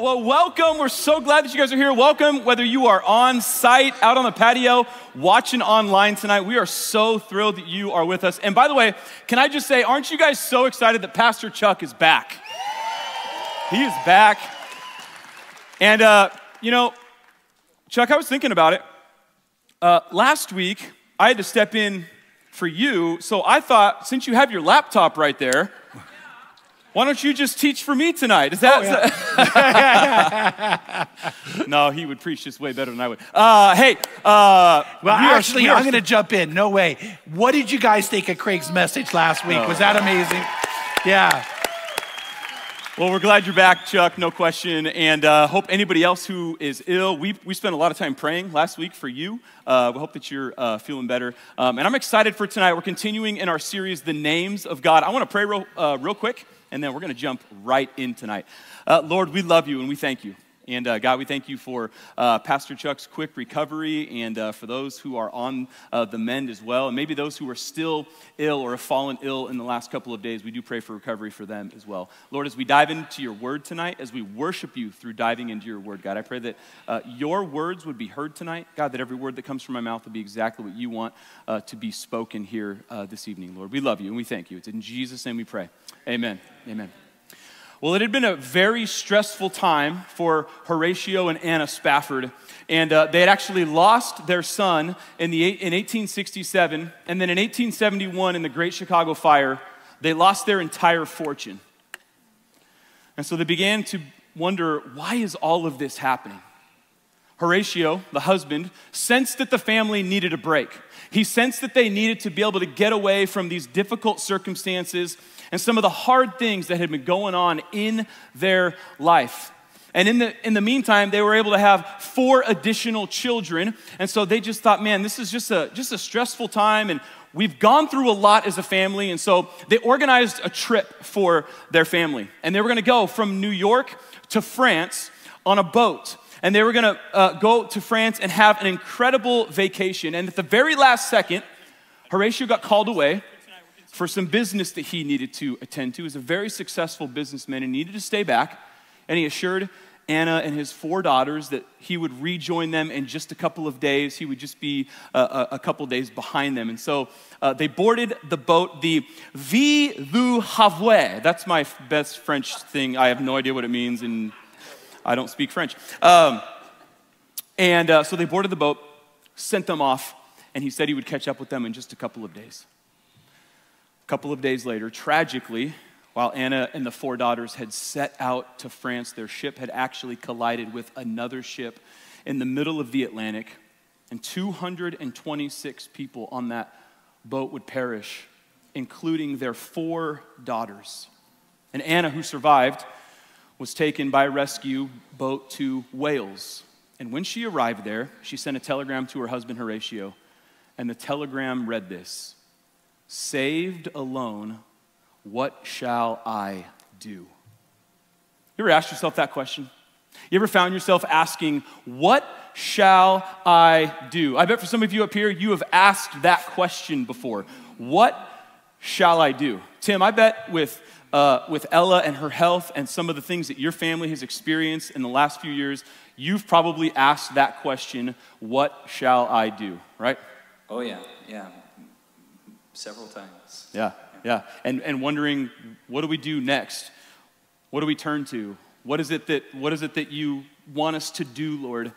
Well, welcome. We're so glad that you guys are here. Welcome, whether you are on site, out on the patio, watching online tonight. We are so thrilled that you are with us. And by the way, can I just say, aren't you guys so excited that Pastor Chuck is back? He is back. And, uh, you know, Chuck, I was thinking about it. Uh, last week, I had to step in for you, so I thought since you have your laptop right there, why don't you just teach for me tonight? Is that? Oh, yeah. no, he would preach this way better than I would. Uh, hey, uh, well, we actually, are, I'm going to jump in. No way. What did you guys think of Craig's message last week? Was that amazing? Yeah. Well, we're glad you're back, Chuck, no question. And uh, hope anybody else who is ill, we, we spent a lot of time praying last week for you. Uh, we hope that you're uh, feeling better. Um, and I'm excited for tonight. We're continuing in our series, The Names of God. I want to pray real, uh, real quick, and then we're going to jump right in tonight. Uh, Lord, we love you and we thank you. And uh, God, we thank you for uh, Pastor Chuck's quick recovery and uh, for those who are on uh, the mend as well. And maybe those who are still ill or have fallen ill in the last couple of days, we do pray for recovery for them as well. Lord, as we dive into your word tonight, as we worship you through diving into your word, God, I pray that uh, your words would be heard tonight. God, that every word that comes from my mouth would be exactly what you want uh, to be spoken here this evening, Lord. We love you and we thank you. It's in Jesus' name we pray. Amen. Amen. Well, it had been a very stressful time for Horatio and Anna Spafford. And uh, they had actually lost their son in, the, in 1867. And then in 1871, in the Great Chicago Fire, they lost their entire fortune. And so they began to wonder why is all of this happening? Horatio, the husband, sensed that the family needed a break. He sensed that they needed to be able to get away from these difficult circumstances and some of the hard things that had been going on in their life. And in the, in the meantime, they were able to have four additional children. And so they just thought, man, this is just a, just a stressful time. And we've gone through a lot as a family. And so they organized a trip for their family. And they were going to go from New York to France on a boat. And they were going to uh, go to France and have an incredible vacation. And at the very last second, Horatio got called away for some business that he needed to attend to. He was a very successful businessman and needed to stay back. And he assured Anna and his four daughters that he would rejoin them in just a couple of days. He would just be a, a couple days behind them. And so uh, they boarded the boat, the Ville du Havre. That's my best French thing. I have no idea what it means, and I don't speak French. Um, and uh, so they boarded the boat, sent them off, and he said he would catch up with them in just a couple of days couple of days later, tragically, while Anna and the four daughters had set out to France, their ship had actually collided with another ship in the middle of the Atlantic, and 226 people on that boat would perish, including their four daughters. And Anna, who survived, was taken by rescue boat to Wales. And when she arrived there, she sent a telegram to her husband Horatio, and the telegram read this Saved alone, what shall I do? You ever asked yourself that question? You ever found yourself asking, What shall I do? I bet for some of you up here, you have asked that question before. What shall I do? Tim, I bet with, uh, with Ella and her health and some of the things that your family has experienced in the last few years, you've probably asked that question, What shall I do? Right? Oh, yeah, yeah several times. Yeah, yeah. And, and wondering, what do we do next? What do we turn to? What is, it that, what is it that you want us to do, Lord?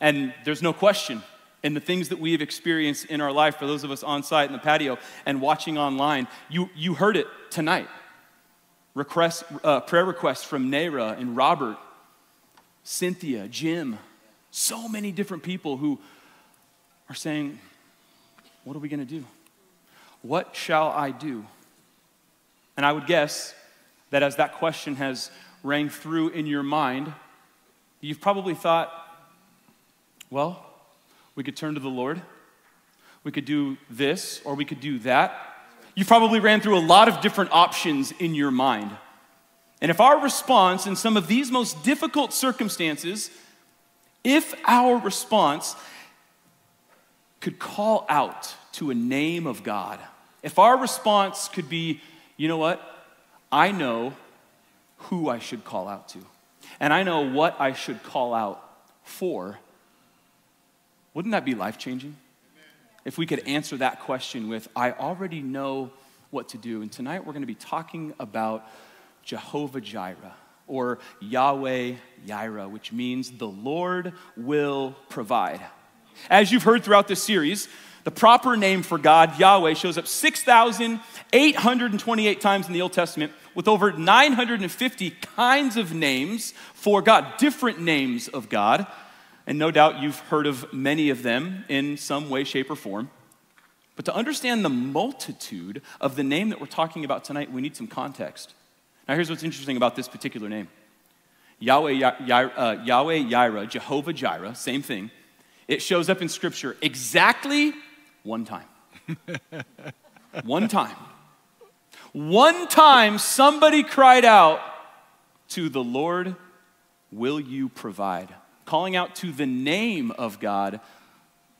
And there's no question in the things that we have experienced in our life, for those of us on site in the patio and watching online, you, you heard it tonight. Request, uh, prayer requests from Naira and Robert, Cynthia, Jim, so many different people who are saying, What are we going to do? What shall I do? And I would guess that as that question has rang through in your mind, you've probably thought, well, we could turn to the Lord. We could do this or we could do that. You probably ran through a lot of different options in your mind. And if our response in some of these most difficult circumstances, if our response could call out to a name of God, if our response could be, you know what? I know who I should call out to. and I know what I should call out for, wouldn't that be life changing? If we could answer that question with, I already know what to do. And tonight we're going to be talking about Jehovah Jireh or Yahweh Yireh, which means the Lord will provide. As you've heard throughout this series, the proper name for God, Yahweh, shows up 6,828 times in the Old Testament with over 950 kinds of names for God, different names of God. And no doubt you've heard of many of them in some way, shape, or form. But to understand the multitude of the name that we're talking about tonight, we need some context. Now, here's what's interesting about this particular name Yahweh, uh, Yahweh Yireh, Jehovah Jireh, same thing. It shows up in Scripture exactly one time. one time. One time somebody cried out to the Lord, Will you provide? Calling out to the name of God,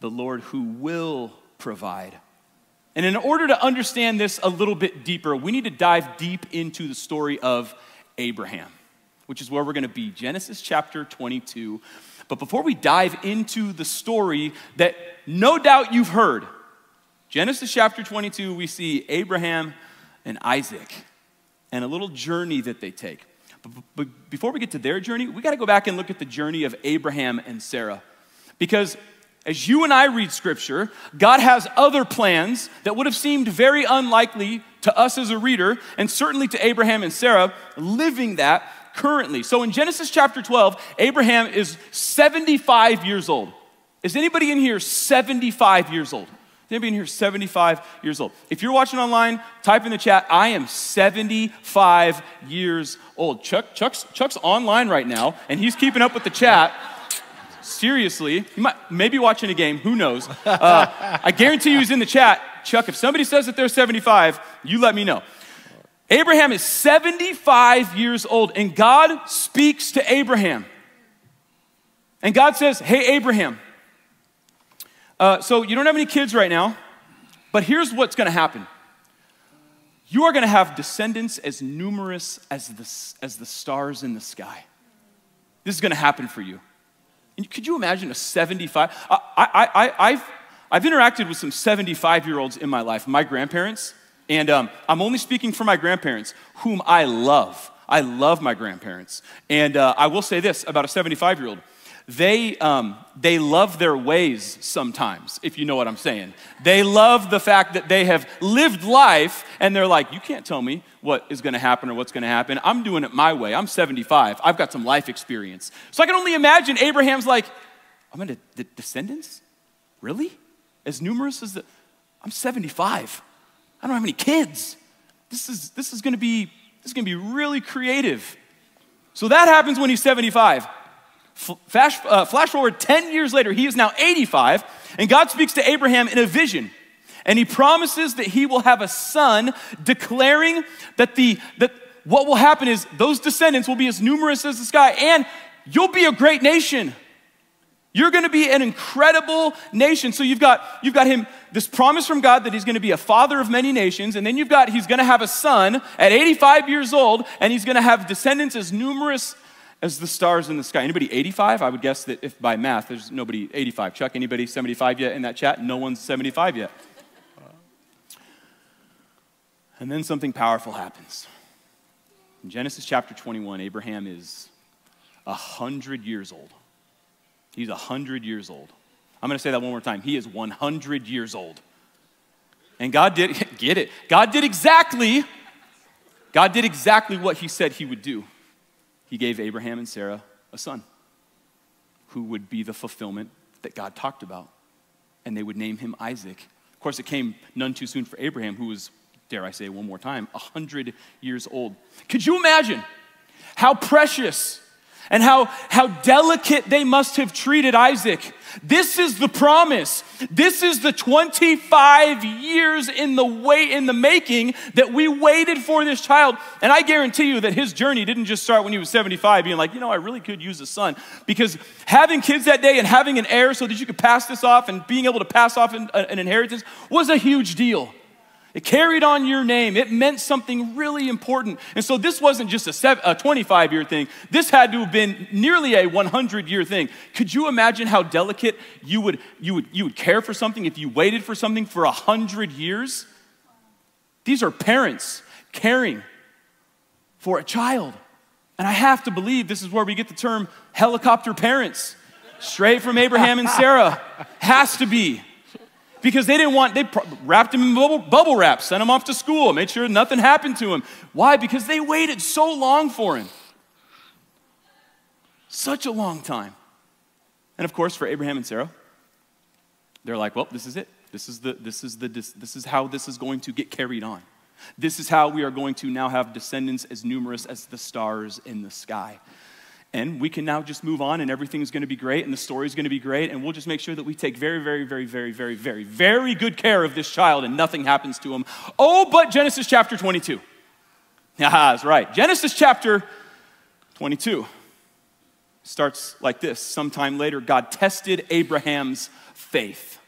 the Lord who will provide. And in order to understand this a little bit deeper, we need to dive deep into the story of Abraham, which is where we're going to be Genesis chapter 22. But before we dive into the story that no doubt you've heard, Genesis chapter 22, we see Abraham and Isaac and a little journey that they take. But before we get to their journey, we got to go back and look at the journey of Abraham and Sarah. Because as you and I read scripture, God has other plans that would have seemed very unlikely to us as a reader, and certainly to Abraham and Sarah living that currently. So in Genesis chapter 12, Abraham is 75 years old. Is anybody in here 75 years old? Anybody in here 75 years old? If you're watching online, type in the chat, I am 75 years old. Chuck, Chuck's, Chuck's online right now, and he's keeping up with the chat. Seriously, you might maybe watching a game, who knows? Uh, I guarantee you he's in the chat. Chuck, if somebody says that they're 75, you let me know. Abraham is 75 years old, and God speaks to Abraham. And God says, Hey, Abraham, uh, so you don't have any kids right now, but here's what's gonna happen you are gonna have descendants as numerous as the, as the stars in the sky. This is gonna happen for you. And could you imagine a 75? I, I, I, I've, I've interacted with some 75 year olds in my life, my grandparents, and um, I'm only speaking for my grandparents, whom I love. I love my grandparents. And uh, I will say this about a 75 year old they, um, they love their ways sometimes, if you know what I'm saying. They love the fact that they have lived life and they're like, you can't tell me what is going to happen or what's going to happen. I'm doing it my way. I'm 75. I've got some life experience. So I can only imagine Abraham's like, I'm to, the descendants? Really? As numerous as the, I'm 75. I don't have any kids. This is, this is going to be, this is going to be really creative. So that happens when he's 75. Flash, uh, flash forward 10 years later, he is now 85, and God speaks to Abraham in a vision. And he promises that he will have a son, declaring that, the, that what will happen is those descendants will be as numerous as the sky, and you'll be a great nation. You're going to be an incredible nation. So you've got you've got him this promise from God that he's going to be a father of many nations and then you've got he's going to have a son at 85 years old and he's going to have descendants as numerous as the stars in the sky. Anybody 85? I would guess that if by math, there's nobody 85. Chuck, anybody 75 yet in that chat? No one's 75 yet. And then something powerful happens. In Genesis chapter 21, Abraham is 100 years old. He's 100 years old. I'm going to say that one more time. He is 100 years old. And God did, get it, God did exactly, God did exactly what he said he would do he gave Abraham and Sarah a son who would be the fulfillment that God talked about. And they would name him Isaac. Of course, it came none too soon for Abraham, who was, dare I say one more time, 100 years old. Could you imagine how precious and how, how delicate they must have treated Isaac. This is the promise. This is the 25 years in the way in the making that we waited for this child. And I guarantee you that his journey didn't just start when he was 75 being like, you know, I really could use a son because having kids that day and having an heir so that you could pass this off and being able to pass off an, an inheritance was a huge deal. It carried on your name. It meant something really important. And so this wasn't just a 25 year thing. This had to have been nearly a 100 year thing. Could you imagine how delicate you would, you would, you would care for something if you waited for something for 100 years? These are parents caring for a child. And I have to believe this is where we get the term helicopter parents, straight from Abraham and Sarah. Has to be because they didn't want, they wrapped him in bubble, bubble wrap, sent him off to school, made sure nothing happened to him. Why? Because they waited so long for him. Such a long time. And of course, for Abraham and Sarah, they're like, well, this is it. This is, the, this, is the, this, this is how this is going to get carried on. This is how we are going to now have descendants as numerous as the stars in the sky. And we can now just move on and everything's going to be great and the story's going to be great and we'll just make sure that we take very, very, very, very, very, very, very good care of this child and nothing happens to him. Oh, but Genesis chapter 22. Yeah, that's right. Genesis chapter 22 starts like this. Sometime later, God tested Abraham's faith.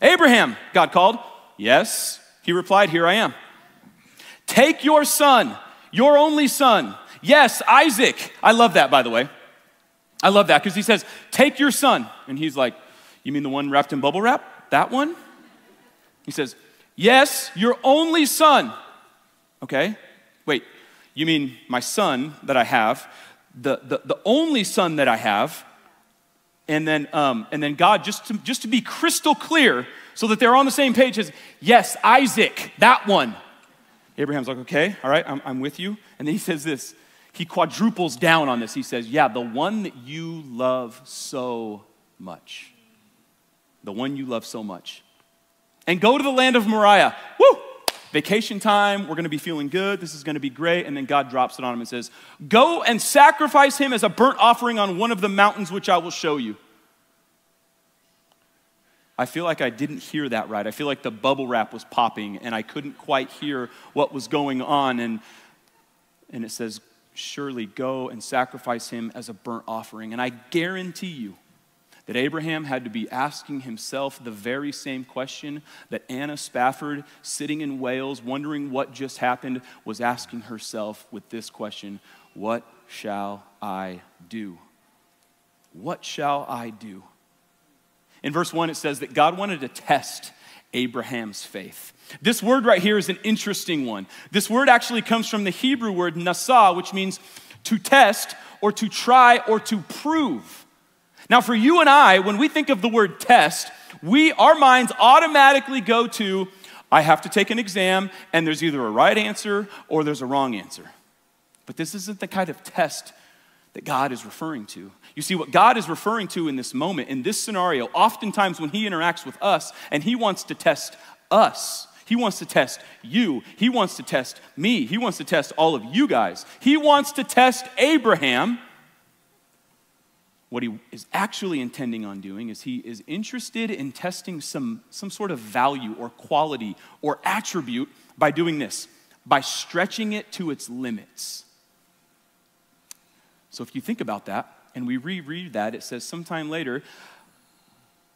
Abraham, God called. Yes, he replied, Here I am. Take your son, your only son Yes, Isaac. I love that, by the way. I love that because he says, Take your son. And he's like, You mean the one wrapped in bubble wrap? That one? He says, Yes, your only son. Okay, wait, you mean my son that I have, the, the, the only son that I have? And then, um, and then God, just to, just to be crystal clear, so that they're on the same page, says, Yes, Isaac, that one. Abraham's like, Okay, all right, I'm, I'm with you. And then he says this he quadruples down on this. He says, Yeah, the one that you love so much. The one you love so much. And go to the land of Moriah. Woo! Vacation time, we're gonna be feeling good, this is gonna be great. And then God drops it on him and says, Go and sacrifice him as a burnt offering on one of the mountains which I will show you. I feel like I didn't hear that right. I feel like the bubble wrap was popping and I couldn't quite hear what was going on. And, and it says, surely go and sacrifice him as a burnt offering. And I guarantee you that Abraham had to be asking himself the very same question that Anna Spafford, sitting in Wales, wondering what just happened, was asking herself with this question What shall I do? What shall I do? In verse 1, it says that God wanted to test Abraham's faith. This word right here is an interesting one. This word actually comes from the Hebrew word nasa, which means to test or to try or to prove. Now, for you and I, when we think of the word test, we, our minds automatically go to, I have to take an exam, and there's either a right answer or there's a wrong answer. But this isn't the kind of test that God is referring to. You see, what God is referring to in this moment, in this scenario, oftentimes when He interacts with us and He wants to test us, He wants to test you, He wants to test me, He wants to test all of you guys. He wants to test Abraham. What he is actually intending on doing is he is interested in testing some, some sort of value or quality or attribute by doing this, by stretching it to its limits. So if you think about that, and we reread that, it says sometime later,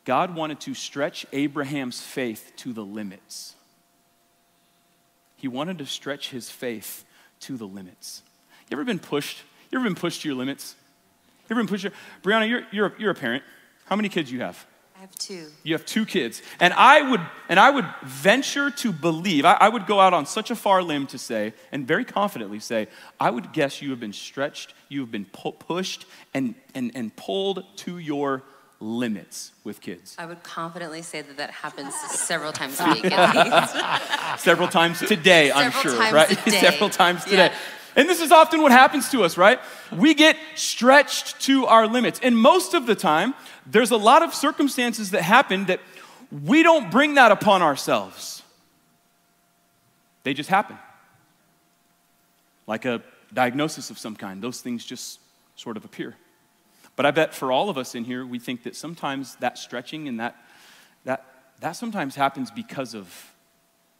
God wanted to stretch Abraham's faith to the limits. He wanted to stretch his faith to the limits. You ever been pushed? You ever been pushed to your limits? You ever been pushed? Brianna, you're, you're, you're a parent. How many kids you have? I have two. You have two kids. And I would, and I would venture to believe, I, I, would go out on such a far limb to say, and very confidently say, I would guess you have been stretched, you have been pu- pushed and, and, and pulled to your limits with kids. I would confidently say that that happens several times a week at least. several times today, I'm sure, right? several times today. Yeah. And this is often what happens to us, right? We get stretched to our limits. And most of the time, there's a lot of circumstances that happen that we don't bring that upon ourselves. They just happen. Like a diagnosis of some kind, those things just sort of appear. But I bet for all of us in here, we think that sometimes that stretching and that, that, that sometimes happens because of,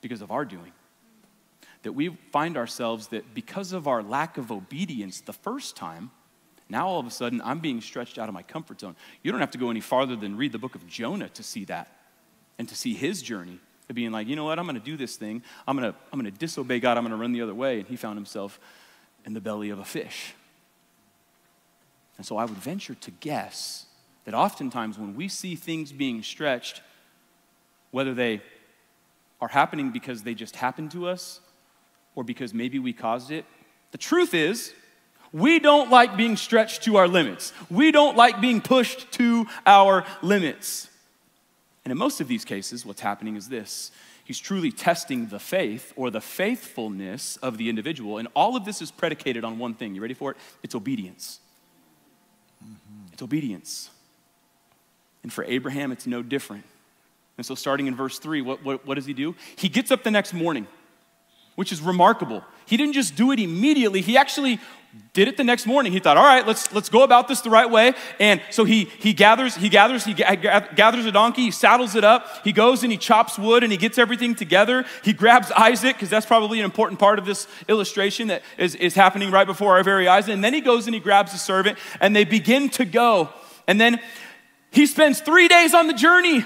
because of our doing that we find ourselves that because of our lack of obedience the first time, now all of a sudden I'm being stretched out of my comfort zone. You don't have to go any farther than read the book of Jonah to see that and to see his journey of being like, you know what, I'm going to do this thing. I'm going to I'm going to disobey God. I'm going to run the other way. And he found himself in the belly of a fish. And so I would venture to guess that oftentimes when we see things being stretched, whether they are happening because they just happened to us or because maybe we caused it, the truth is, we don't like being stretched to our limits. We don't like being pushed to our limits. And in most of these cases, what's happening is this He's truly testing the faith or the faithfulness of the individual. And all of this is predicated on one thing. You ready for it? It's obedience. It's obedience. And for Abraham, it's no different. And so, starting in verse 3, what, what, what does he do? He gets up the next morning, which is remarkable. He didn't just do it immediately, he actually did it the next morning. He thought, all right, let's, let's go about this the right way. And so he, he gathers, he gathers, he gathers a donkey, he saddles it up, he goes and he chops wood and he gets everything together. He grabs Isaac, because that's probably an important part of this illustration that is, is happening right before our very eyes. And then he goes and he grabs a servant and they begin to go. And then he spends three days on the journey.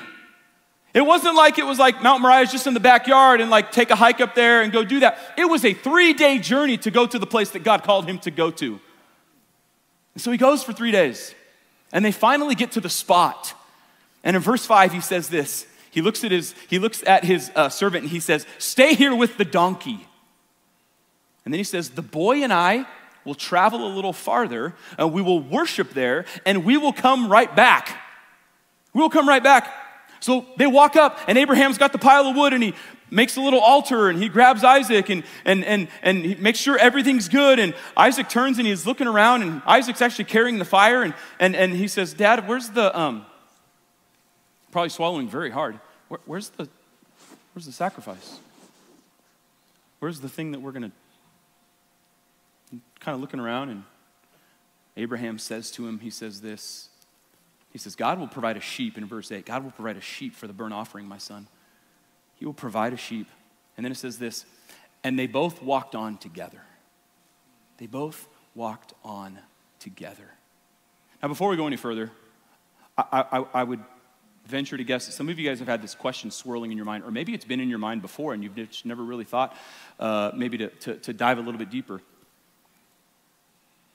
It wasn't like it was like Mount Moriah is just in the backyard and like take a hike up there and go do that. It was a three day journey to go to the place that God called him to go to. And so he goes for three days. And they finally get to the spot. And in verse five, he says this. He looks at his, he looks at his uh, servant and he says, Stay here with the donkey. And then he says, The boy and I will travel a little farther, and we will worship there, and we will come right back. We will come right back. So they walk up, and Abraham's got the pile of wood, and he makes a little altar, and he grabs Isaac, and, and, and, and he makes sure everything's good. And Isaac turns, and he's looking around, and Isaac's actually carrying the fire, and, and, and he says, Dad, where's the, um, probably swallowing very hard, Where, where's, the, where's the sacrifice? Where's the thing that we're going to, kind of looking around, and Abraham says to him, he says this, he says, God will provide a sheep in verse 8. God will provide a sheep for the burnt offering, my son. He will provide a sheep. And then it says this, and they both walked on together. They both walked on together. Now, before we go any further, I, I, I would venture to guess that some of you guys have had this question swirling in your mind, or maybe it's been in your mind before and you've never really thought uh, maybe to, to, to dive a little bit deeper.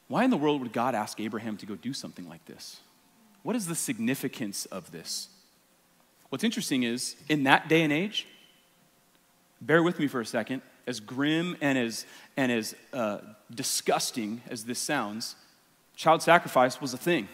Why in the world would God ask Abraham to go do something like this? What is the significance of this? What's interesting is, in that day and age, bear with me for a second, as grim and as, and as uh, disgusting as this sounds, child sacrifice was a thing.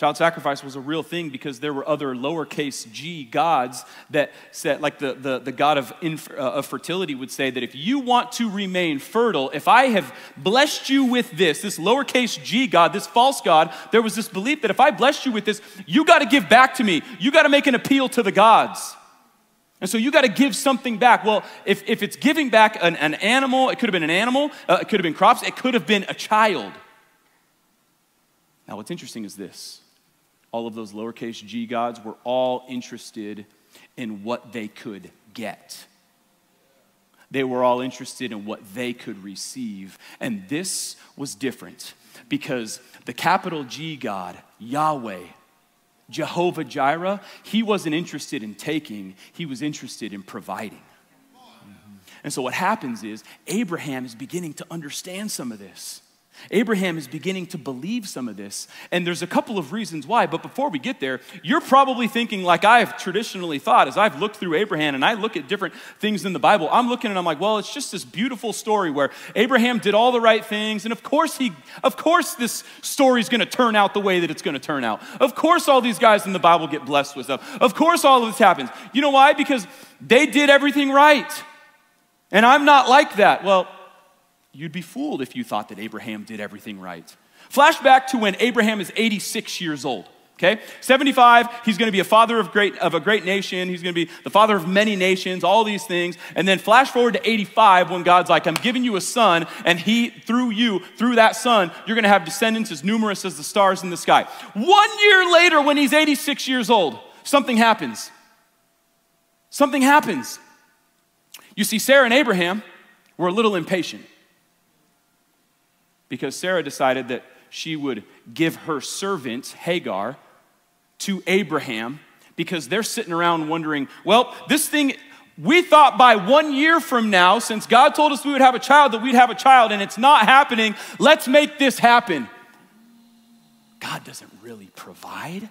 Child sacrifice was a real thing because there were other lowercase g gods that said, like the, the, the god of, inf- uh, of fertility would say, that if you want to remain fertile, if I have blessed you with this, this lowercase g god, this false god, there was this belief that if I blessed you with this, you got to give back to me. You got to make an appeal to the gods. And so you got to give something back. Well, if, if it's giving back an, an animal, it could have been an animal, uh, it could have been crops, it could have been a child. Now, what's interesting is this all of those lowercase g gods were all interested in what they could get. They were all interested in what they could receive. And this was different because the capital G God, Yahweh, Jehovah Jireh, he wasn't interested in taking, he was interested in providing. And so what happens is Abraham is beginning to understand some of this. Abraham is beginning to believe some of this. And there's a couple of reasons why. But before we get there, you're probably thinking, like I've traditionally thought, as I've looked through Abraham and I look at different things in the Bible, I'm looking and I'm like, well, it's just this beautiful story where Abraham did all the right things. And of course, he, of course, this story is going to turn out the way that it's going to turn out. Of course, all these guys in the Bible get blessed with stuff. Of course, all of this happens. You know why? Because they did everything right. And I'm not like that. Well, You'd be fooled if you thought that Abraham did everything right. Flashback to when Abraham is 86 years old. Okay? 75, he's going to be a father of, great, of a great nation. He's going to be the father of many nations, all these things. And then flash forward to 85 when God's like, I'm giving you a son, and he, through you, through that son, you're going to have descendants as numerous as the stars in the sky. One year later, when he's 86 years old, something happens. Something happens. You see, Sarah and Abraham were a little impatient because Sarah decided that she would give her servant, Hagar, to Abraham because they're sitting around wondering, well, this thing, we thought by one year from now, since God told us we would have a child, that we'd have a child, and it's not happening. Let's make this happen. God doesn't really provide.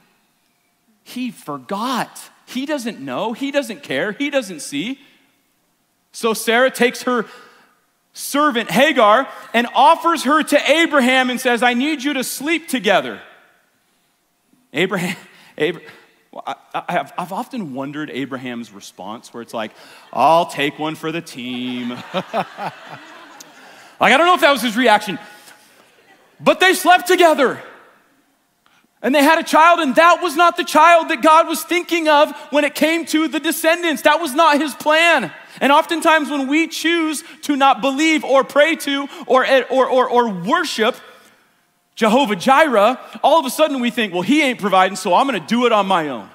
He forgot. He doesn't know. He doesn't care. He doesn't see. So Sarah takes her servant Hagar and offers her to Abraham and says, I need you to sleep together. Abraham, Abraham I, have, I've often wondered Abraham's response, where it's like, I'll take one for the team. like, I don't know if that was his reaction, but they slept together. And they had a child, and that was not the child that God was thinking of when it came to the descendants. That was not his plan. And oftentimes, when we choose to not believe or pray to or, eh, or, or, or worship Jehovah Jireh, all of a sudden we think, well, he ain't providing, so I'm gonna do it on my own.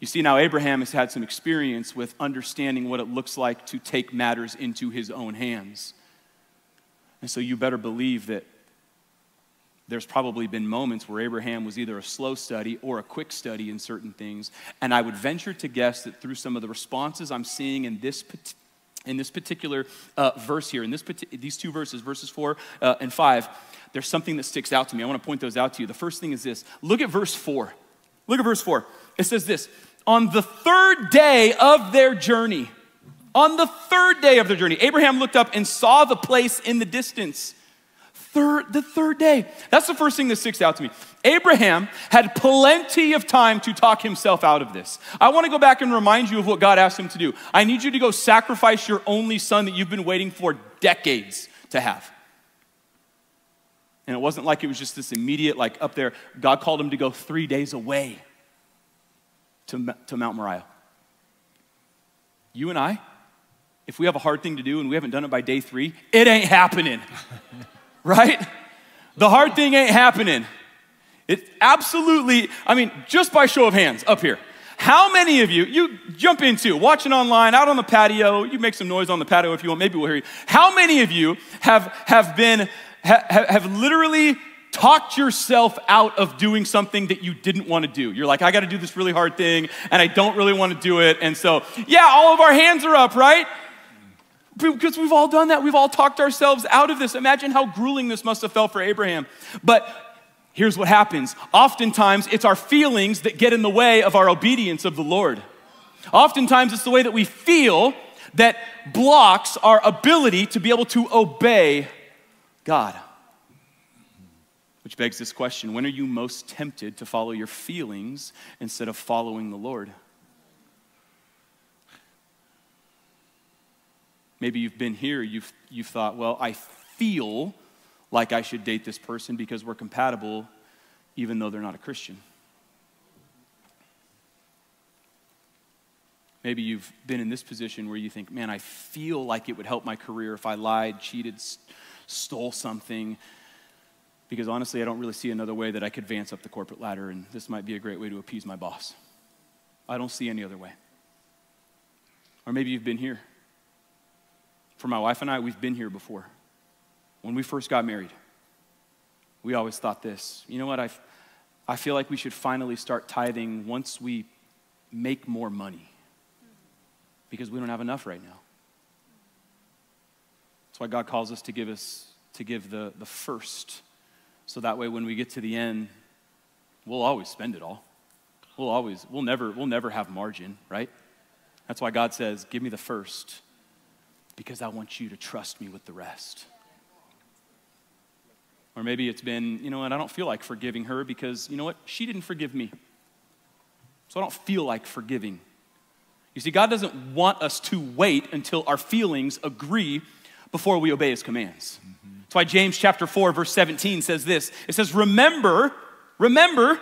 You see, now Abraham has had some experience with understanding what it looks like to take matters into his own hands. And so you better believe that there's probably been moments where Abraham was either a slow study or a quick study in certain things. And I would venture to guess that through some of the responses I'm seeing in this, in this particular uh, verse here, in this, these two verses, verses four uh, and five, there's something that sticks out to me. I want to point those out to you. The first thing is this look at verse four. Look at verse four. It says this On the third day of their journey, on the third day of their journey, Abraham looked up and saw the place in the distance third, the third day. That's the first thing that sticks out to me. Abraham had plenty of time to talk himself out of this. I want to go back and remind you of what God asked him to do. I need you to go sacrifice your only son that you've been waiting for decades to have. And it wasn't like it was just this immediate, like up there. God called him to go three days away to, to Mount Moriah. You and I, if we have a hard thing to do and we haven't done it by day three, it ain't happening. right? The hard thing ain't happening. It absolutely, I mean, just by show of hands up here. How many of you, you jump into watching online, out on the patio, you make some noise on the patio if you want, maybe we'll hear you. How many of you have, have been, ha, have literally talked yourself out of doing something that you didn't want to do? You're like, I got to do this really hard thing, and I don't really want to do it. And so, yeah, all of our hands are up, right? Because we've all done that. We've all talked ourselves out of this. Imagine how grueling this must have felt for Abraham. But here's what happens oftentimes, it's our feelings that get in the way of our obedience of the Lord. Oftentimes, it's the way that we feel that blocks our ability to be able to obey God. Which begs this question when are you most tempted to follow your feelings instead of following the Lord? Maybe you've been here, you've, you've thought, well, I feel like I should date this person because we're compatible, even though they're not a Christian. Maybe you've been in this position where you think, man, I feel like it would help my career if I lied, cheated, stole something. Because honestly, I don't really see another way that I could advance up the corporate ladder, and this might be a great way to appease my boss. I don't see any other way. Or maybe you've been here for my wife and I, we've been here before. When we first got married, we always thought this you know what? I, I feel like we should finally start tithing once we make more money because we don't have enough right now. That's why God calls us to give us to give the, the first. So that way when we get to the end, we'll always spend it all. We'll always, we'll never, we'll never have margin, right? That's why God says, give me the first because I want you to trust me with the rest. Or maybe it's been, you know what, I don't feel like forgiving her because, you know what, she didn't forgive me. So I don't feel like forgiving. You see, God doesn't want us to wait until our feelings agree before we obey his commands. Mm-hmm. That's why James chapter 4, verse 17 says this it says, Remember, remember,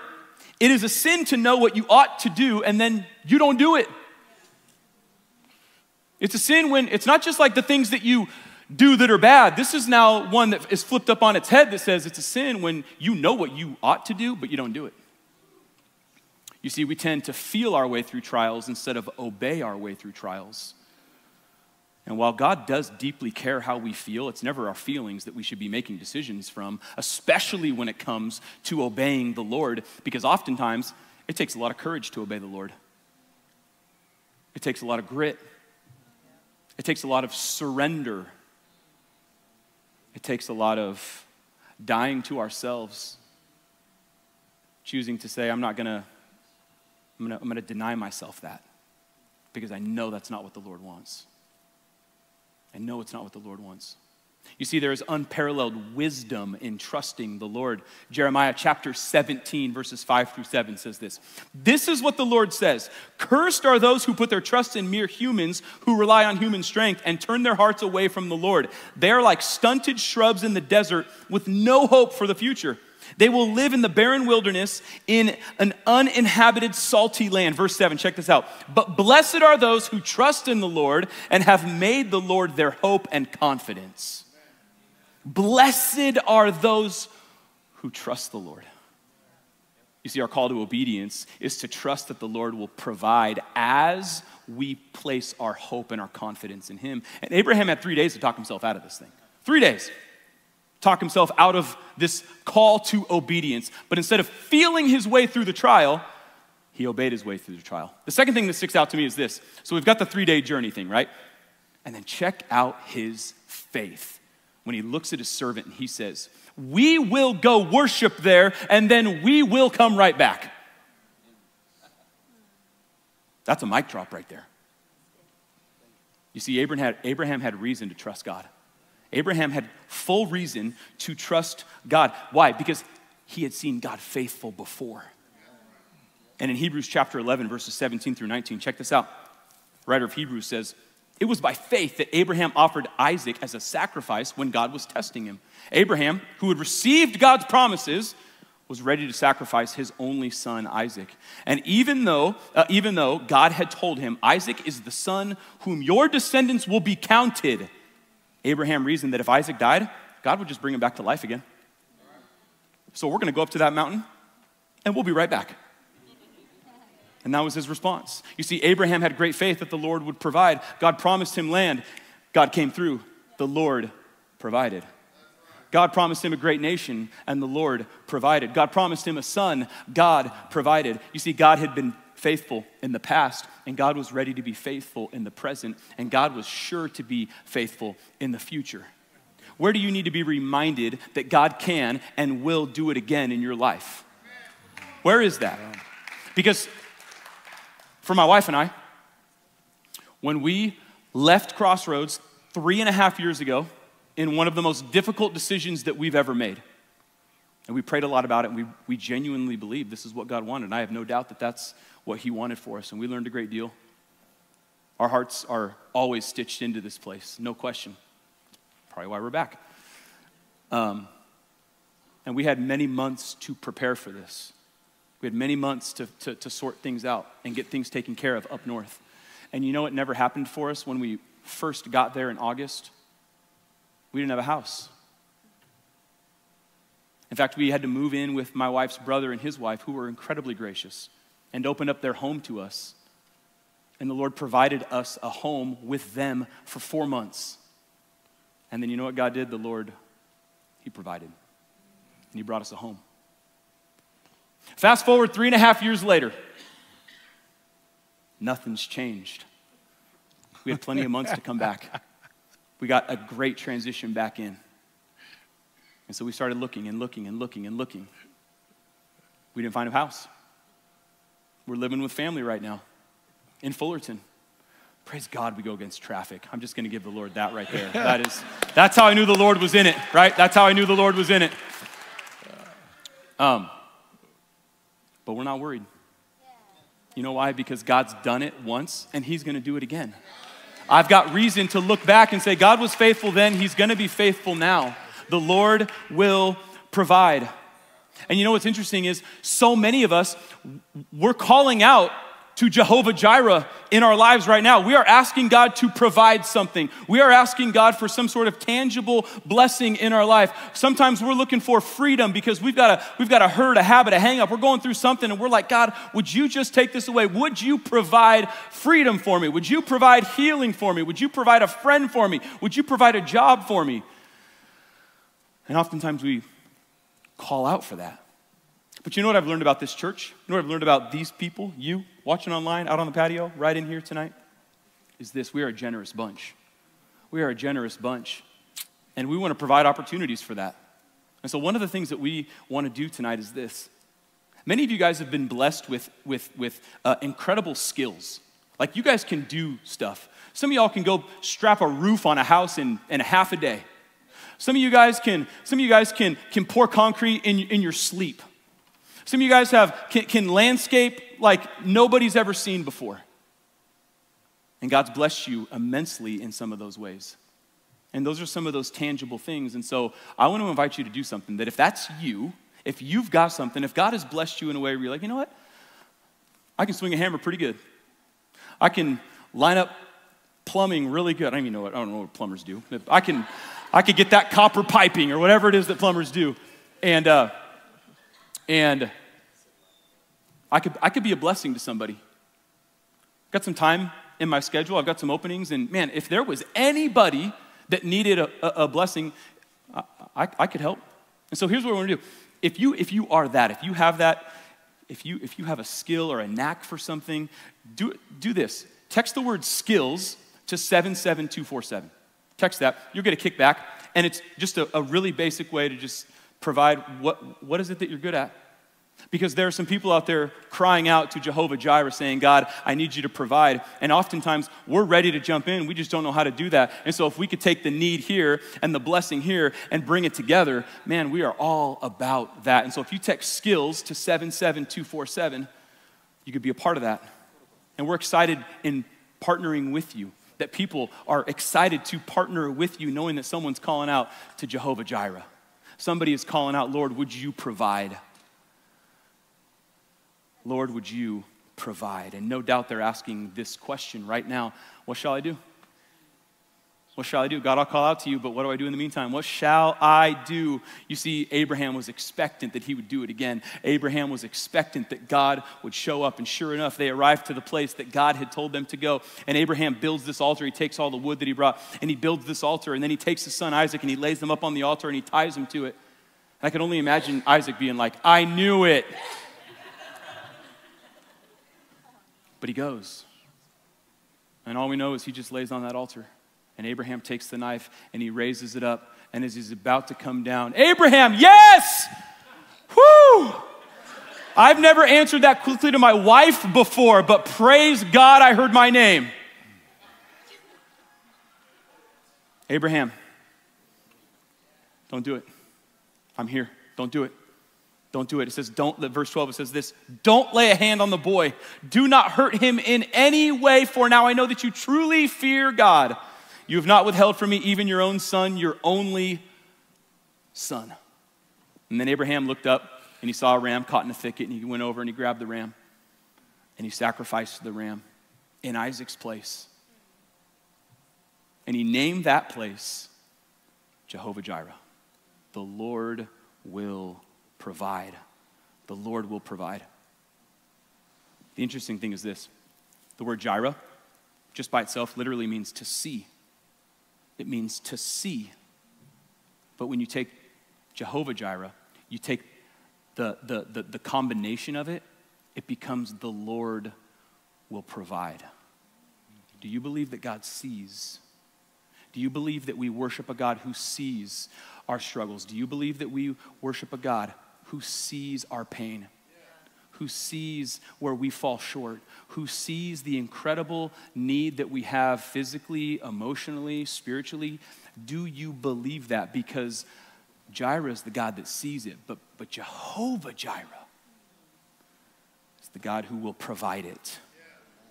it is a sin to know what you ought to do and then you don't do it. It's a sin when it's not just like the things that you do that are bad. This is now one that is flipped up on its head that says it's a sin when you know what you ought to do, but you don't do it. You see, we tend to feel our way through trials instead of obey our way through trials. And while God does deeply care how we feel, it's never our feelings that we should be making decisions from, especially when it comes to obeying the Lord, because oftentimes It takes a lot of courage to obey the Lord. It takes a lot of grit. It takes a lot of surrender. It takes a lot of dying to ourselves, choosing to say, I'm not I'm gonna, I'm gonna deny myself that because I know that's not what the Lord wants. I know it's not what the Lord wants. You see, there is unparalleled wisdom in trusting the Lord. Jeremiah chapter 17, verses 5 through 7 says this This is what the Lord says Cursed are those who put their trust in mere humans, who rely on human strength and turn their hearts away from the Lord. They are like stunted shrubs in the desert with no hope for the future. They will live in the barren wilderness in an uninhabited, salty land. Verse 7, check this out. But blessed are those who trust in the Lord and have made the Lord their hope and confidence. Blessed are those who trust the Lord. You see, our call to obedience is to trust that the Lord will provide as we place our hope and our confidence in Him. And Abraham had three days to talk himself out of this thing. Three days. Talk himself out of this call to obedience. But instead of feeling his way through the trial, he obeyed his way through the trial. The second thing that sticks out to me is this. So we've got the three day journey thing, right? And then check out his faith when he looks at his servant and he says, We will go worship there and then we will come right back. That's a mic drop right there. You see, Abraham had, Abraham had reason to trust God. Abraham had full reason to trust God. Why? Because he had seen God faithful before. And in Hebrews chapter 11, verses 17 through 19, check this out. Writer of Hebrews says, it was by faith that Abraham offered Isaac as a sacrifice when God was testing him. Abraham, who had received God's promises, was ready to sacrifice his only son Isaac. And even though uh, even though God had told him Isaac is the son whom your descendants will be counted, Abraham reasoned that if Isaac died, God would just bring him back to life again. So we're going to go up to that mountain and we'll be right back. And that was his response. You see, Abraham had great faith that the Lord would provide. God promised him land. God came through. The Lord provided. God promised him a great nation, and the Lord provided. God promised him a son. God provided. You see, God had been faithful in the past, and God was ready to be faithful in the present, and God was sure to be faithful in the future. Where do you need to be reminded that God can and will do it again in your life? Where is that? Because for my wife and I, when we left Crossroads three and a half years ago in one of the most difficult decisions that we've ever made, and we prayed a lot about it, and we, we genuinely believe this is what God wanted. And I have no doubt that that's what He wanted for us, and we learned a great deal. Our hearts are always stitched into this place, no question. Probably why we're back. Um, and we had many months to prepare for this. We had many months to, to, to sort things out and get things taken care of up north. And you know what never happened for us when we first got there in August? We didn't have a house. In fact, we had to move in with my wife's brother and his wife, who were incredibly gracious and opened up their home to us. And the Lord provided us a home with them for four months. And then you know what God did? The Lord, He provided. And He brought us a home. Fast forward three and a half years later, nothing's changed. We had plenty of months to come back. We got a great transition back in. And so we started looking and looking and looking and looking. We didn't find a house. We're living with family right now in Fullerton. Praise God we go against traffic. I'm just going to give the Lord that right there. That is that's how I knew the Lord was in it, right? That's how I knew the Lord was in it. Um, but we're not worried. You know why? Because God's done it once and He's gonna do it again. I've got reason to look back and say, God was faithful then, He's gonna be faithful now. The Lord will provide. And you know what's interesting is so many of us, we're calling out to Jehovah Jireh in our lives right now. We are asking God to provide something. We are asking God for some sort of tangible blessing in our life. Sometimes we're looking for freedom because we've got a we've got a hurt, a habit, a hang up. We're going through something and we're like, God, would you just take this away? Would you provide freedom for me? Would you provide healing for me? Would you provide a friend for me? Would you provide a job for me? And oftentimes we call out for that. But you know what I've learned about this church? You know what I've learned about these people, you watching online, out on the patio, right in here tonight? Is this we are a generous bunch. We are a generous bunch. And we want to provide opportunities for that. And so, one of the things that we want to do tonight is this. Many of you guys have been blessed with, with, with uh, incredible skills. Like, you guys can do stuff. Some of y'all can go strap a roof on a house in, in a half a day. Some of you guys can, some of you guys can, can pour concrete in, in your sleep. Some of you guys have, can, can landscape like nobody's ever seen before. And God's blessed you immensely in some of those ways. And those are some of those tangible things. And so I want to invite you to do something that if that's you, if you've got something, if God has blessed you in a way where you're like, you know what? I can swing a hammer pretty good. I can line up plumbing really good. I don't even know what I don't know what plumbers do. I can I could get that copper piping or whatever it is that plumbers do. And uh, and I could I could be a blessing to somebody. Got some time in my schedule. I've got some openings, and man, if there was anybody that needed a, a, a blessing, I, I, I, could help. And so here's what we're gonna do. If you, if you are that, if you have that, if you, if you have a skill or a knack for something, do, do this. Text the word skills to 77247. Text that. You'll get a kickback. And it's just a, a really basic way to just provide what, what is it that you're good at? Because there are some people out there crying out to Jehovah Jireh saying, God, I need you to provide. And oftentimes we're ready to jump in. We just don't know how to do that. And so if we could take the need here and the blessing here and bring it together, man, we are all about that. And so if you text skills to 77247, you could be a part of that. And we're excited in partnering with you. That people are excited to partner with you, knowing that someone's calling out to Jehovah Jireh. Somebody is calling out, Lord, would you provide? Lord, would you provide? And no doubt they're asking this question right now What shall I do? What shall I do? God, I'll call out to you, but what do I do in the meantime? What shall I do? You see, Abraham was expectant that he would do it again. Abraham was expectant that God would show up, and sure enough, they arrived to the place that God had told them to go. And Abraham builds this altar. He takes all the wood that he brought, and he builds this altar, and then he takes his son Isaac and he lays them up on the altar and he ties them to it. And I can only imagine Isaac being like, I knew it. But he goes. And all we know is he just lays on that altar. And Abraham takes the knife and he raises it up. And as he's about to come down, Abraham, yes! Whoo! I've never answered that quickly to my wife before, but praise God, I heard my name. Abraham, don't do it. I'm here. Don't do it. Don't do it. It says, don't, verse 12, it says this Don't lay a hand on the boy. Do not hurt him in any way, for now I know that you truly fear God. You have not withheld from me even your own son, your only son. And then Abraham looked up and he saw a ram caught in a thicket, and he went over and he grabbed the ram and he sacrificed the ram in Isaac's place. And he named that place Jehovah Jireh. The Lord will provide. The Lord will provide. The interesting thing is this the word Jireh, just by itself, literally means to see. It means to see. But when you take Jehovah Jireh, you take the, the, the, the combination of it, it becomes the Lord will provide. Do you believe that God sees? Do you believe that we worship a God who sees our struggles? Do you believe that we worship a God who sees our pain, who sees where we fall short, who sees the incredible need that we have physically, emotionally, spiritually. Do you believe that? Because Jireh is the God that sees it, but, but Jehovah Jireh is the God who will provide it.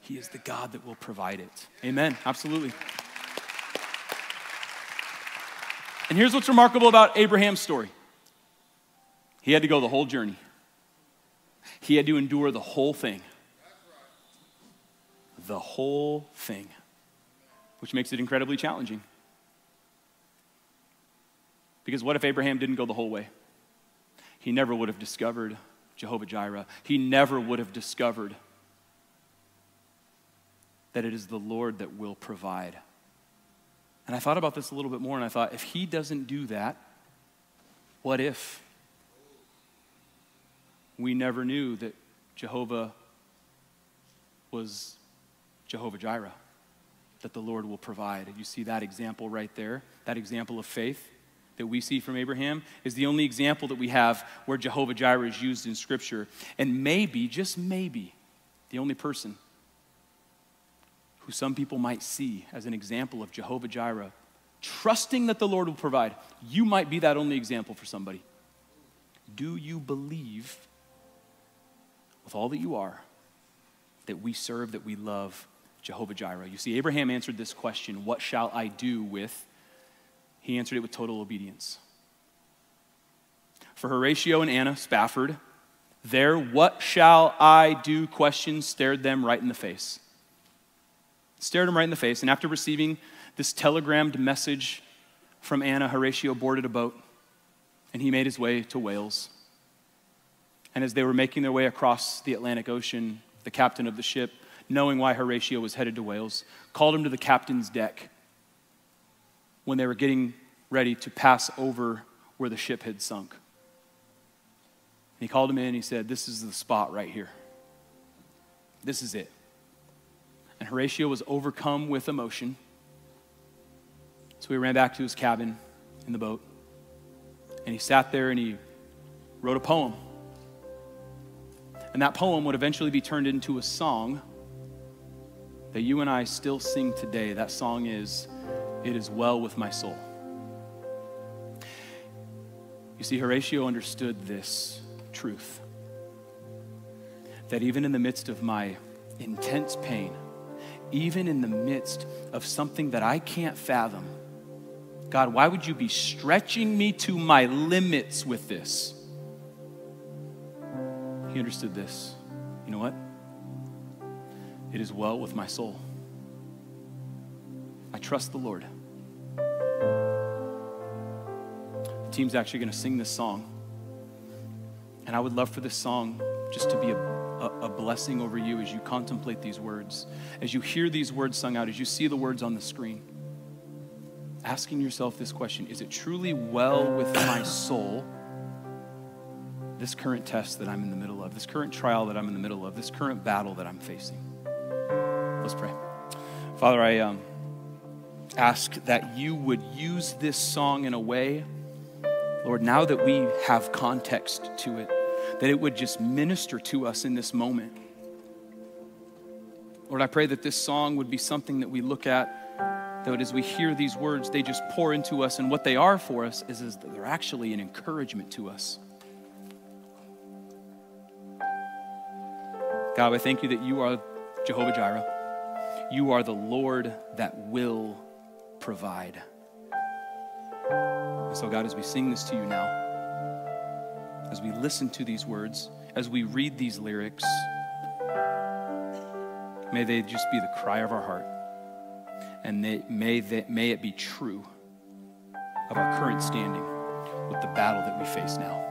He is the God that will provide it. Amen. Absolutely. And here's what's remarkable about Abraham's story he had to go the whole journey, he had to endure the whole thing. The whole thing, which makes it incredibly challenging. Because what if Abraham didn't go the whole way? He never would have discovered Jehovah Jireh. He never would have discovered that it is the Lord that will provide. And I thought about this a little bit more and I thought, if he doesn't do that, what if? We never knew that Jehovah was Jehovah Jireh, that the Lord will provide. You see that example right there, that example of faith that we see from Abraham is the only example that we have where Jehovah Jireh is used in Scripture. And maybe, just maybe, the only person who some people might see as an example of Jehovah Jireh, trusting that the Lord will provide. You might be that only example for somebody. Do you believe with all that you are that we serve, that we love Jehovah Jireh? You see, Abraham answered this question What shall I do with? He answered it with total obedience. For Horatio and Anna Spafford, their what shall I do question stared them right in the face. Stared them right in the face. And after receiving this telegrammed message from Anna, Horatio boarded a boat and he made his way to Wales. And as they were making their way across the Atlantic Ocean, the captain of the ship, knowing why Horatio was headed to Wales, called him to the captain's deck when they were getting ready to pass over where the ship had sunk. He called him in and he said, This is the spot right here. This is it. And Horatio was overcome with emotion. So he ran back to his cabin in the boat. And he sat there and he wrote a poem. And that poem would eventually be turned into a song that you and I still sing today. That song is, It is Well with My Soul. You see, Horatio understood this truth that even in the midst of my intense pain, even in the midst of something that I can't fathom, God, why would you be stretching me to my limits with this? He understood this. You know what? It is well with my soul. I trust the Lord. The team's actually going to sing this song. And I would love for this song just to be a, a, a, blessing over you as you contemplate these words, as you hear these words sung out, as you see the words on the screen. Asking yourself this question Is it truly well with my soul? This current test that I'm in the middle of, this current trial that I'm in the middle of, this current battle that I'm facing. Let's pray. Father, I um, ask that you would use this song in a way, Lord, now that we have context to it, that it would just minister to us in this moment. Lord, I pray that this song would be something that we look at, that as we hear these words, they just pour into us. And what they are for us is, is that they're actually an encouragement to us. God, I thank you that you are Jehovah Jireh. You are the Lord that will provide. And so, God, as we sing this to you now, as we listen to these words, as we read these lyrics, may they just be the cry of our heart. And they, may, they, may it be true of our current standing with the battle that we face now.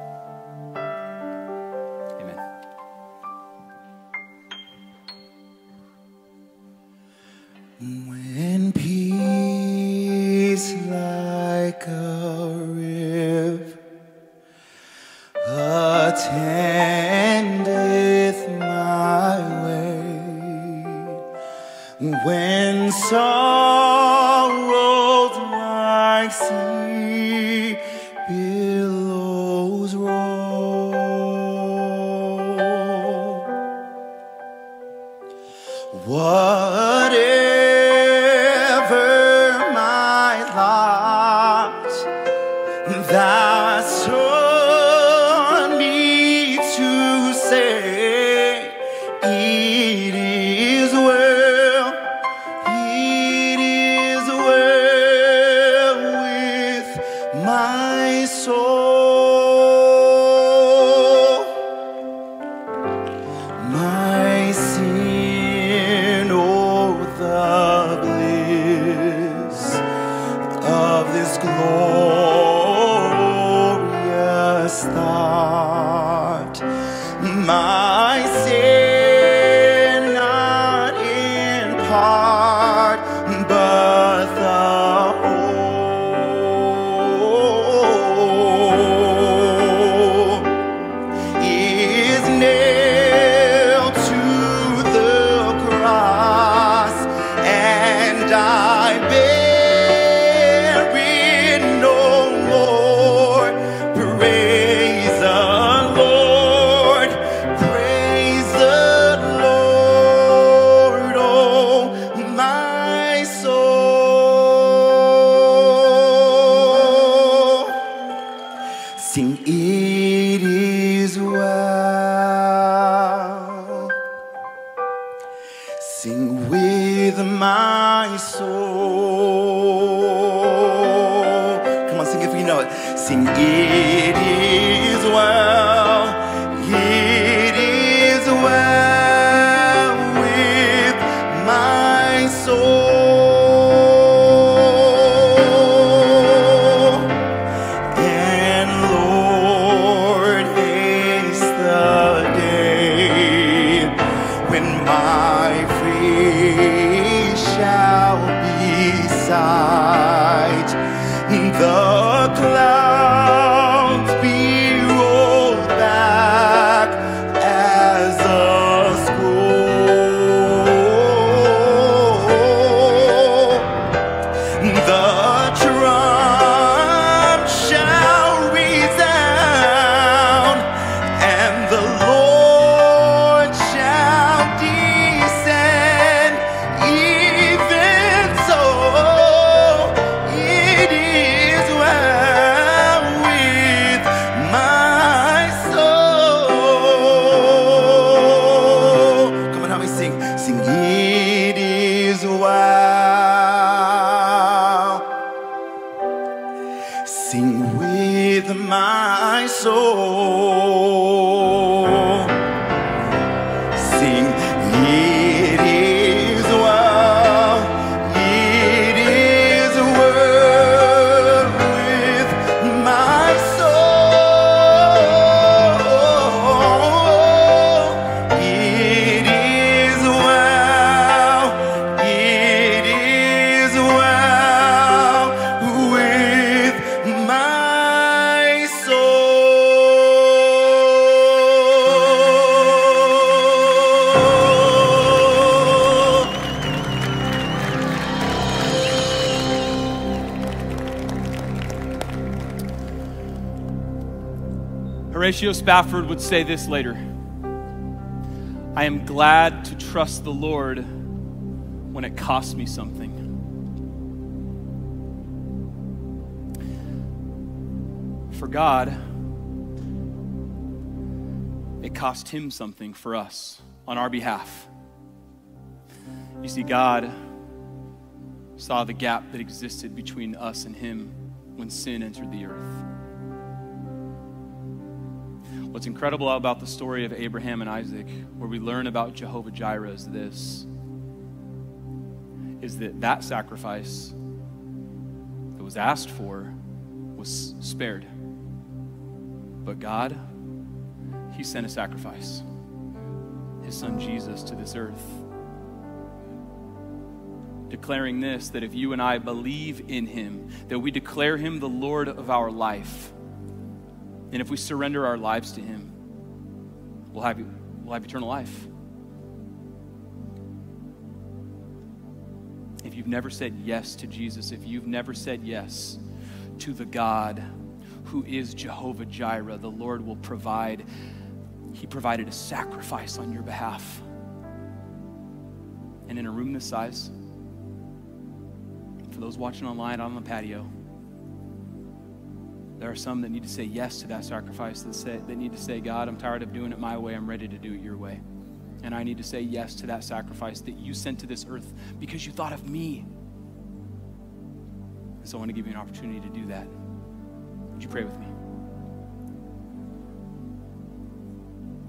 The clouds Horatio Spafford would say this later I am glad to trust the Lord when it costs me something. For God, it cost Him something for us on our behalf. You see, God saw the gap that existed between us and Him when sin entered the earth. What's incredible about the story of Abraham and Isaac, where we learn about Jehovah Jireh, is this is that that sacrifice that was asked for was spared. But God, He sent a sacrifice, His Son Jesus, to this earth. Declaring this that if you and I believe in Him, that we declare Him the Lord of our life, and if we surrender our lives to Him, we'll have, we'll have eternal life. If you've never said yes to Jesus, if you've never said yes to the God who is Jehovah Jireh, the Lord will provide. He provided a sacrifice on your behalf. And in a room this size, for those watching online on the patio, there are some that need to say yes to that sacrifice, that, say, that need to say, God, I'm tired of doing it my way. I'm ready to do it your way. And I need to say yes to that sacrifice that you sent to this earth because you thought of me. So I want to give you an opportunity to do that. Would you pray with me?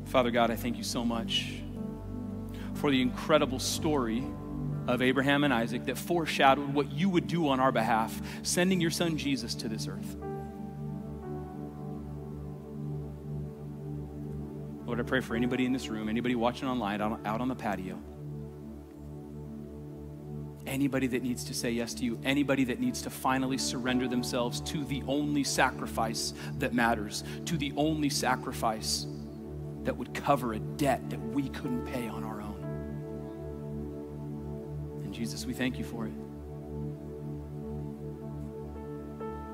Father God, I thank you so much for the incredible story of Abraham and Isaac that foreshadowed what you would do on our behalf, sending your son Jesus to this earth. Pray for anybody in this room, anybody watching online, out on the patio, anybody that needs to say yes to you, anybody that needs to finally surrender themselves to the only sacrifice that matters, to the only sacrifice that would cover a debt that we couldn't pay on our own. And Jesus, we thank you for it.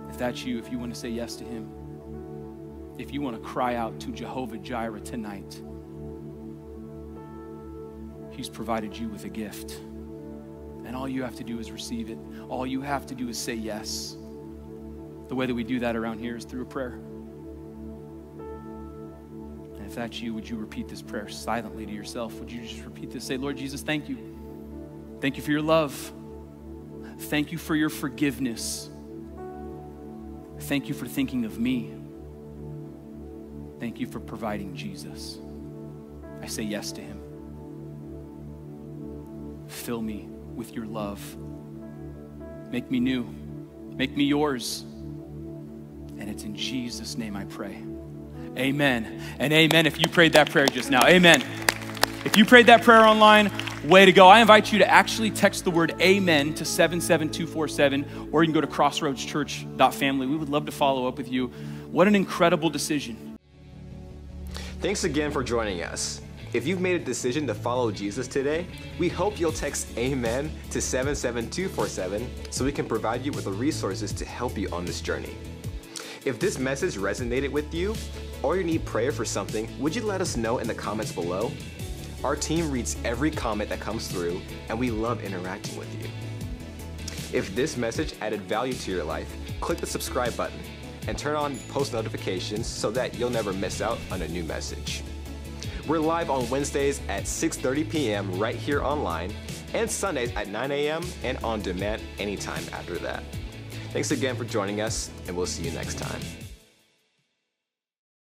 If that's you, if you want to say yes to Him, if you want to cry out to Jehovah Jireh tonight, He's provided you with a gift. And all you have to do is receive it. All you have to do is say yes. The way that we do that around here is through a prayer. And if that's you, would you repeat this prayer silently to yourself? Would you just repeat this? Say, Lord Jesus, thank you. Thank you for your love. Thank you for your forgiveness. Thank you for thinking of me. Thank you for providing Jesus. I say yes to him. Fill me with your love. Make me new. Make me yours. And it's in Jesus' name I pray. Amen. And amen if you prayed that prayer just now. Amen. If you prayed that prayer online, way to go. I invite you to actually text the word amen to 77247, or you can go to crossroadschurch.family. We would love to follow up with you. What an incredible decision. Thanks again for joining us. If you've made a decision to follow Jesus today, we hope you'll text Amen to 77247 so we can provide you with the resources to help you on this journey. If this message resonated with you, or you need prayer for something, would you let us know in the comments below? Our team reads every comment that comes through, and we love interacting with you. If this message added value to your life, click the subscribe button and turn on post notifications so that you'll never miss out on a new message. We're live on Wednesdays at 6:30 p.m. right here online, and Sundays at 9 a.m. and on demand anytime after that. Thanks again for joining us, and we'll see you next time.